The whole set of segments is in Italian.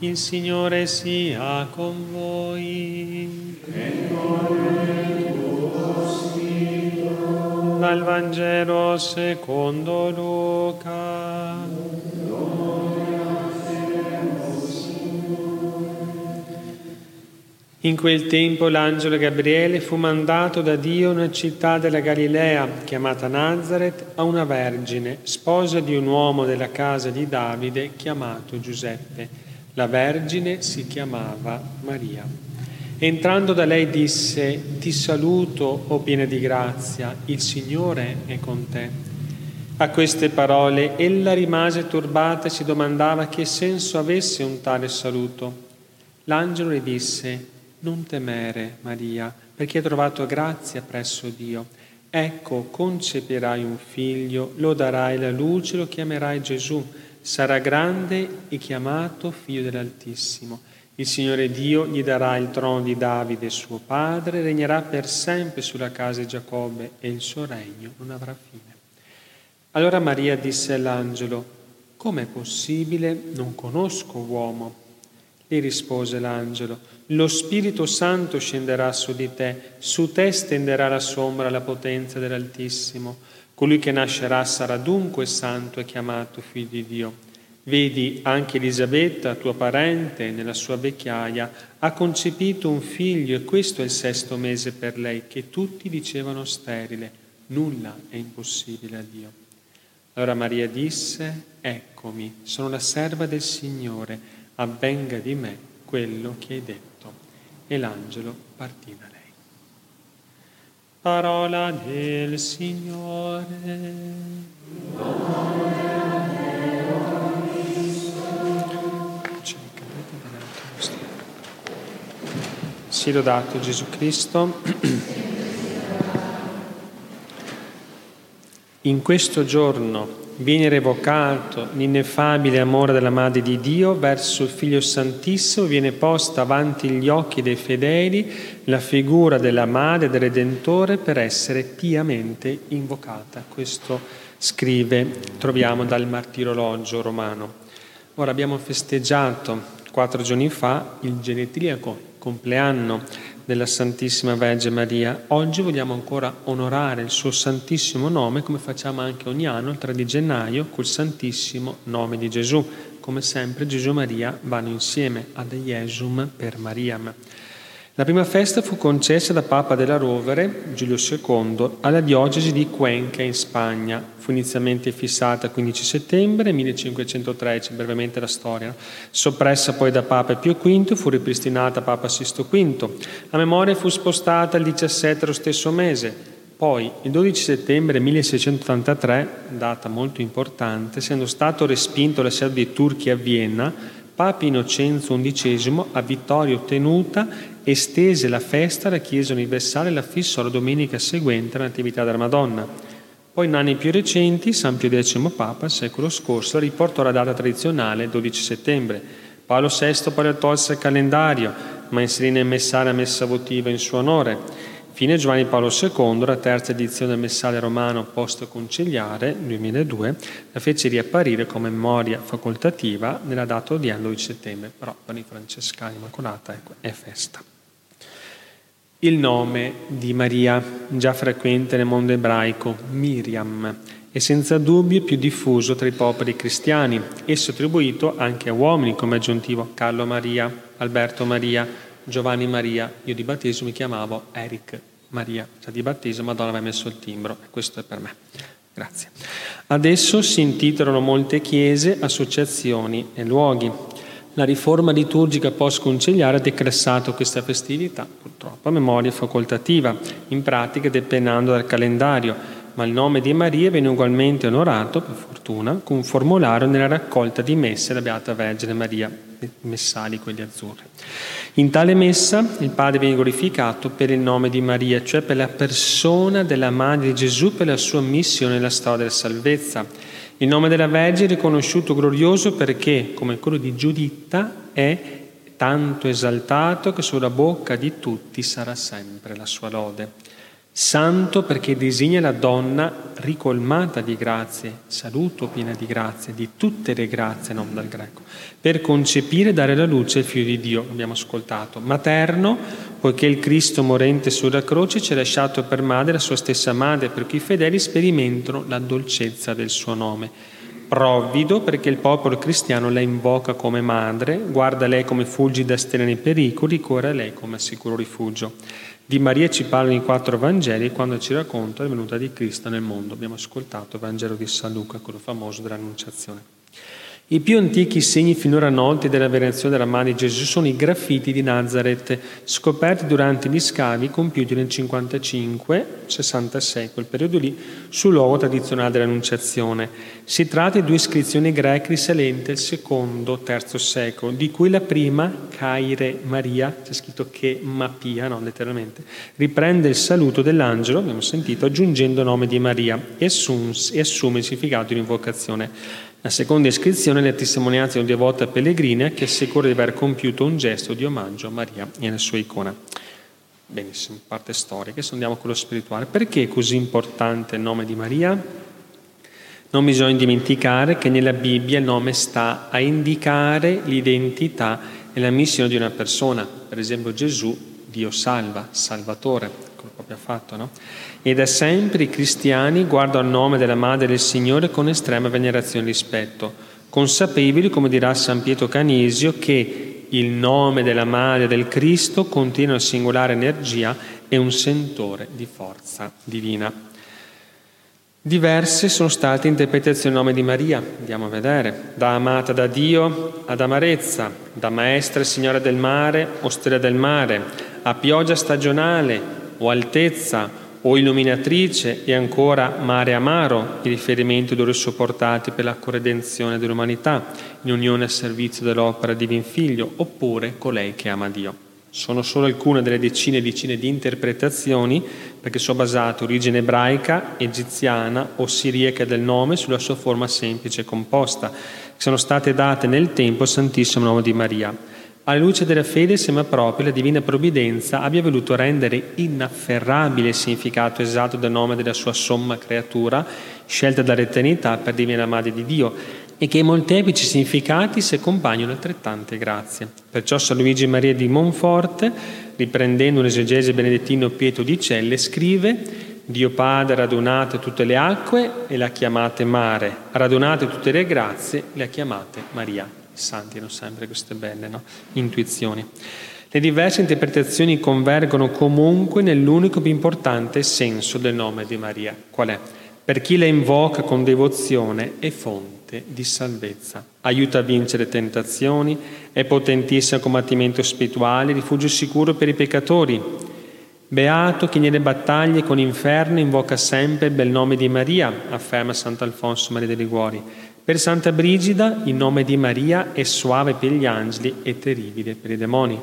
Il Signore sia con voi. E con. Dal Vangelo secondo Luca. In quel tempo l'angelo Gabriele fu mandato da Dio in una città della Galilea, chiamata Nazareth, a una vergine, sposa di un uomo della casa di Davide chiamato Giuseppe. La vergine si chiamava Maria. Entrando da lei disse, Ti saluto, o piena di grazia, il Signore è con te. A queste parole ella rimase turbata e si domandava che senso avesse un tale saluto. L'angelo le disse, non temere, Maria, perché hai trovato grazia presso Dio. Ecco, concepirai un figlio, lo darai la luce, lo chiamerai Gesù. Sarà grande e chiamato figlio dell'Altissimo. Il Signore Dio gli darà il trono di Davide, suo padre, regnerà per sempre sulla casa di Giacobbe e il suo regno non avrà fine. Allora Maria disse all'angelo, com'è possibile? Non conosco uomo. Gli rispose l'angelo, lo Spirito Santo scenderà su di te, su te stenderà la sombra la potenza dell'Altissimo. Colui che nascerà sarà dunque santo e chiamato figlio di Dio. Vedi, anche Elisabetta, tua parente, nella sua vecchiaia, ha concepito un figlio e questo è il sesto mese per lei, che tutti dicevano sterile. Nulla è impossibile a Dio. Allora Maria disse, eccomi, sono la serva del Signore avvenga di me quello che hai detto. E l'angelo partì da lei. Parola del Signore. Si lodato Gesù Cristo. In questo giorno viene revocato l'ineffabile amore della Madre di Dio verso il Figlio Santissimo, viene posta avanti gli occhi dei fedeli la figura della Madre del Redentore per essere piamente invocata. Questo scrive, troviamo dal martirologio romano. Ora abbiamo festeggiato quattro giorni fa il genetiliaco compleanno della Santissima Vergine Maria. Oggi vogliamo ancora onorare il suo Santissimo nome come facciamo anche ogni anno, il 3 di gennaio, col Santissimo nome di Gesù. Come sempre Gesù e Maria vanno insieme ad Iesum per Mariam. La prima festa fu concessa da Papa della Rovere, Giulio II, alla diocesi di Cuenca in Spagna. Fu inizialmente fissata il 15 settembre 1513, brevemente la storia. Soppressa poi da Papa Pio V, fu ripristinata Papa Sisto V. La memoria fu spostata il 17 lo stesso mese. Poi, il 12 settembre 1683, data molto importante, essendo stato respinto l'assedio dei turchi a Vienna, Papa Innocenzo XI, a vittoria ottenuta, estese la festa alla Chiesa universale e la fissò la domenica seguente all'attività della Madonna. Poi in anni più recenti, San Pio X Papa, il secolo scorso, riportò la data tradizionale, 12 settembre. Paolo VI poi la tolse al calendario, ma inserì nel messaggio la messa votiva in suo onore. Fine Giovanni Paolo II, la terza edizione del messaggio romano post-conciliare, 2002, la fece riapparire come memoria facoltativa nella data odierna 12 settembre, però per i francescani Immacolata ecco, è festa. Il nome di Maria, già frequente nel mondo ebraico, Miriam, è senza dubbio più diffuso tra i popoli cristiani. Esso attribuito anche a uomini come aggiuntivo Carlo Maria, Alberto Maria, Giovanni Maria. Io di battesimo mi chiamavo Eric Maria, cioè di battesimo Madonna aveva messo il timbro e questo è per me. Grazie. Adesso si intitolano molte chiese, associazioni e luoghi. La riforma liturgica post-conciliare ha declassato questa festività, purtroppo a memoria facoltativa, in pratica dependendo dal calendario, ma il nome di Maria viene ugualmente onorato, per fortuna, con un formulario nella raccolta di messe della Beata Vergine Maria, messali quelli azzurri. In tale messa il Padre viene glorificato per il nome di Maria, cioè per la persona della Madre di Gesù, per la sua missione nella storia della salvezza il nome della Vergine è riconosciuto glorioso perché, come quello di Giuditta, è tanto esaltato che sulla bocca di tutti sarà sempre la sua lode. Santo perché disegna la donna ricolmata di grazie, saluto piena di grazie, di tutte le grazie, non dal greco, per concepire e dare la luce al figlio di Dio, abbiamo ascoltato. Materno, poiché il Cristo morente sulla croce ci ha lasciato per madre la sua stessa madre, perché i fedeli sperimentano la dolcezza del suo nome. Provvido, perché il popolo cristiano la invoca come madre, guarda lei come fulgida stella nei pericoli, corre a lei come sicuro rifugio. Di Maria ci parlano i quattro Vangeli quando ci racconta la venuta di Cristo nel mondo. Abbiamo ascoltato il Vangelo di San Luca, quello famoso dell'Annunciazione. I più antichi segni finora noti della venerazione della Madre di Gesù sono i graffiti di Nazareth, scoperti durante gli scavi compiuti nel 55-66, quel periodo lì, sul luogo tradizionale dell'Annunciazione. Si tratta di due iscrizioni greche risalenti al secondo-terzo secolo, di cui la prima, Caire Maria, c'è scritto che Mapia, no, letteralmente, riprende il saluto dell'angelo, abbiamo sentito, aggiungendo il nome di Maria e assume il significato di un'invocazione. La seconda iscrizione è la testimonianza di una devota pellegrina che assicura di aver compiuto un gesto di omaggio a Maria e alla sua icona. Benissimo, parte storica, adesso andiamo a quello spirituale. Perché è così importante il nome di Maria? Non bisogna dimenticare che nella Bibbia il nome sta a indicare l'identità e la missione di una persona. Per esempio Gesù, Dio salva, Salvatore, ha fatto, no? e da sempre i cristiani guardano al nome della Madre del Signore con estrema venerazione e rispetto, consapevoli, come dirà San Pietro Canisio, che il nome della Madre del Cristo contiene una singolare energia e un sentore di forza divina. Diverse sono state interpretazioni del nome di Maria, andiamo a vedere, da amata da Dio ad amarezza, da maestra e signora del mare o stella del mare, a pioggia stagionale o altezza o illuminatrice e ancora mare amaro, i riferimenti d'oro sopportati per la corredenzione dell'umanità, in unione al servizio dell'opera Divin Figlio, oppure colei che ama Dio. Sono solo alcune delle decine e decine di interpretazioni, perché sono basate origine ebraica, egiziana o siriaca del nome sulla sua forma semplice e composta, che sono state date nel tempo al Santissimo Nome di Maria. Alla luce della fede sembra proprio la divina provvidenza abbia voluto rendere inafferrabile il significato esatto del nome della sua somma creatura, scelta dall'eternità per divenire madre di Dio, e che i molteplici significati si accompagnano altrettante grazie. Perciò San Luigi Maria di Monforte, riprendendo un esegese benedettino Pietro di Celle, scrive Dio Padre ha radunato tutte le acque e le ha chiamate mare, ha radunato tutte le grazie e le ha chiamate Maria. I santi hanno sempre queste belle no? intuizioni. Le diverse interpretazioni convergono comunque nell'unico più importante senso del nome di Maria. Qual è? Per chi la invoca con devozione è fonte di salvezza, aiuta a vincere tentazioni, è potentissimo combattimento spirituale, rifugio sicuro per i peccatori. Beato chi nelle battaglie con l'inferno invoca sempre il bel nome di Maria, afferma Sant'Alfonso Maria dei Liguori. Per Santa Brigida il nome di Maria è suave per gli angeli e terribile per i demoni.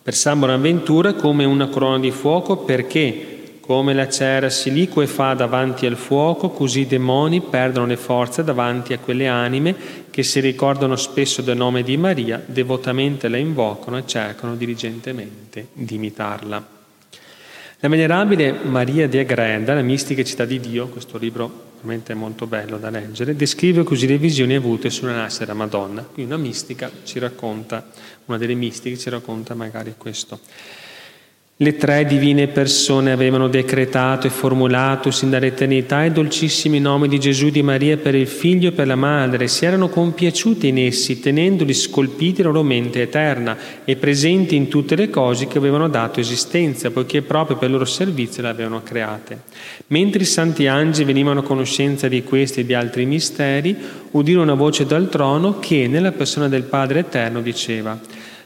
Per San Bonaventura come una corona di fuoco perché come la cera si liquo fa davanti al fuoco, così i demoni perdono le forze davanti a quelle anime che si ricordano spesso del nome di Maria, devotamente la invocano e cercano diligentemente di imitarla. La venerabile Maria di Agreda, la mistica città di Dio, questo libro veramente molto bello da leggere, descrive così le visioni avute sulla nascita della Madonna. Qui una mistica ci racconta, una delle mistiche ci racconta magari questo. Le tre divine persone avevano decretato e formulato sin dall'eternità i dolcissimi nomi di Gesù di Maria per il figlio e per la madre, si erano compiaciute in essi, tenendoli scolpiti la loro mente eterna e presenti in tutte le cose che avevano dato esistenza, poiché proprio per il loro servizio le avevano create. Mentre i santi angeli venivano a conoscenza di questi e di altri misteri, udirono una voce dal trono che, nella persona del Padre Eterno, diceva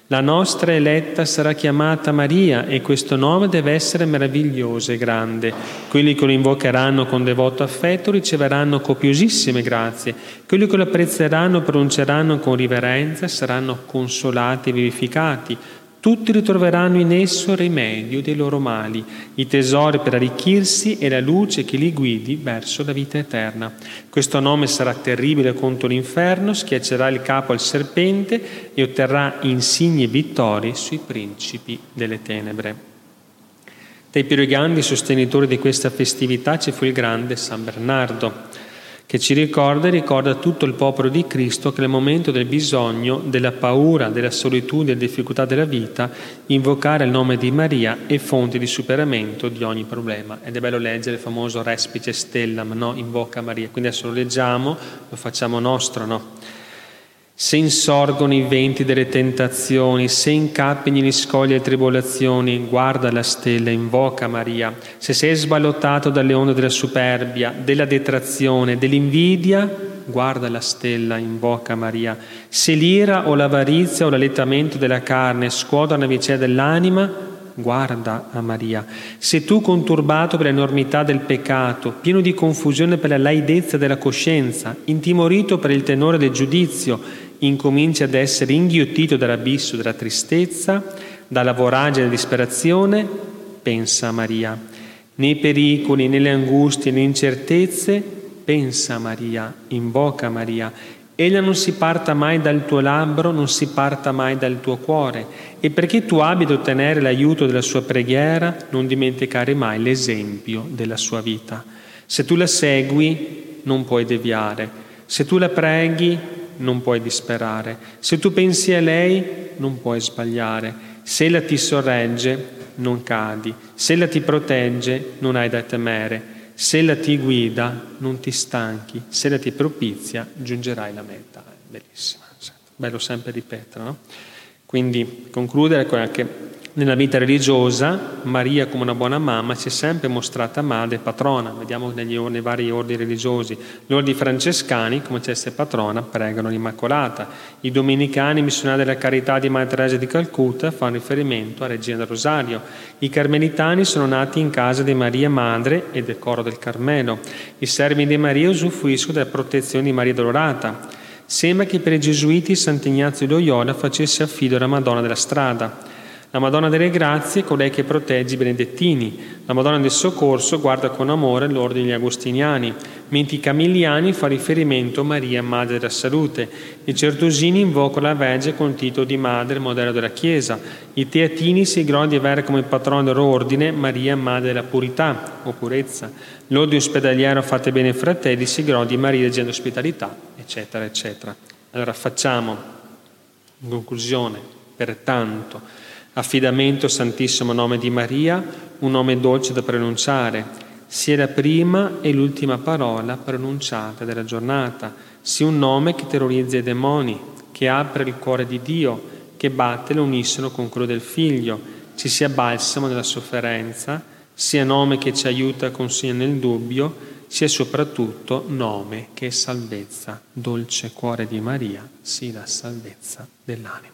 la nostra eletta sarà chiamata Maria e questo nome deve essere meraviglioso e grande. Quelli che lo invocheranno con devoto affetto riceveranno copiosissime grazie. Quelli che lo apprezzeranno e pronunceranno con riverenza saranno consolati e vivificati. Tutti ritroveranno in esso rimedio dei loro mali, i tesori per arricchirsi e la luce che li guidi verso la vita eterna. Questo nome sarà terribile contro l'inferno, schiaccerà il capo al serpente e otterrà insigne vittorie sui principi delle tenebre. Tra i più grandi sostenitori di questa festività ci fu il grande San Bernardo, che ci ricorda e ricorda tutto il popolo di Cristo che nel momento del bisogno, della paura, della solitudine, della difficoltà della vita, invocare il nome di Maria è fonte di superamento di ogni problema. Ed è bello leggere il famoso Respice Stellam, no? Invoca Maria. Quindi adesso lo leggiamo, lo facciamo nostro, no? Se insorgono i venti delle tentazioni, se incappino gli scogli e tribolazioni, guarda la stella, invoca Maria. Se sei sballottato dalle onde della superbia, della detrazione, dell'invidia, guarda la stella, invoca Maria. Se l'ira o l'avarizia o l'allettamento della carne scuotono la vicenda dell'anima, guarda a Maria. Se tu, conturbato per l'enormità del peccato, pieno di confusione per la laidezza della coscienza, intimorito per il tenore del giudizio, incominci ad essere inghiottito dall'abisso della tristezza, dalla voragine della disperazione, pensa a Maria. Nei pericoli, nelle angustie, nelle incertezze, pensa a Maria, invoca Maria. Ella non si parta mai dal tuo labbro, non si parta mai dal tuo cuore. E perché tu abbia ad ottenere l'aiuto della sua preghiera, non dimenticare mai l'esempio della sua vita. Se tu la segui, non puoi deviare. Se tu la preghi, non puoi disperare. Se tu pensi a lei, non puoi sbagliare. Se ella ti sorregge, non cadi. Se ella ti protegge, non hai da temere. Se ella ti guida, non ti stanchi. Se ella ti propizia, giungerai alla meta. Bellissima. Bello sempre ripetere, no? Quindi concludere con che nella vita religiosa Maria come una buona mamma si è sempre mostrata madre e patrona, vediamo negli, nei vari ordini religiosi. Gli ordini francescani, come c'è essere patrona, pregano l'Immacolata. I domenicani, missionari della carità di Madre Teresa di Calcutta, fanno riferimento a Regina del Rosario. I carmelitani sono nati in casa di Maria Madre e del coro del Carmelo. I servi di Maria usufruiscono della protezione di Maria Dolorata. Sembra che per i gesuiti Sant'Ignazio di Loyola facesse affido alla Madonna della strada. La Madonna delle Grazie è colei che protegge i benedettini. La Madonna del Soccorso guarda con amore l'ordine degli agostiniani, mentre i camilliani fa riferimento a Maria, Madre della Salute. I certosini invocano la Verge con titolo di Madre, modello della Chiesa. I teatini si grodano di avere come patrono del loro ordine Maria, Madre della Purità o Purezza. L'ordine ospedaliero Fate bene fratelli si groda di Maria, leggendo ospitalità, eccetera, eccetera. Allora facciamo, in conclusione, pertanto, Affidamento Santissimo Nome di Maria, un nome dolce da pronunciare, sia la prima e l'ultima parola pronunciata della giornata, sia un nome che terrorizza i demoni, che apre il cuore di Dio, che batte l'unisono con quello del Figlio, ci sia balsamo nella sofferenza, sia nome che ci aiuta con sia nel dubbio, sia soprattutto nome che è salvezza. Dolce cuore di Maria, sia la salvezza dell'anima.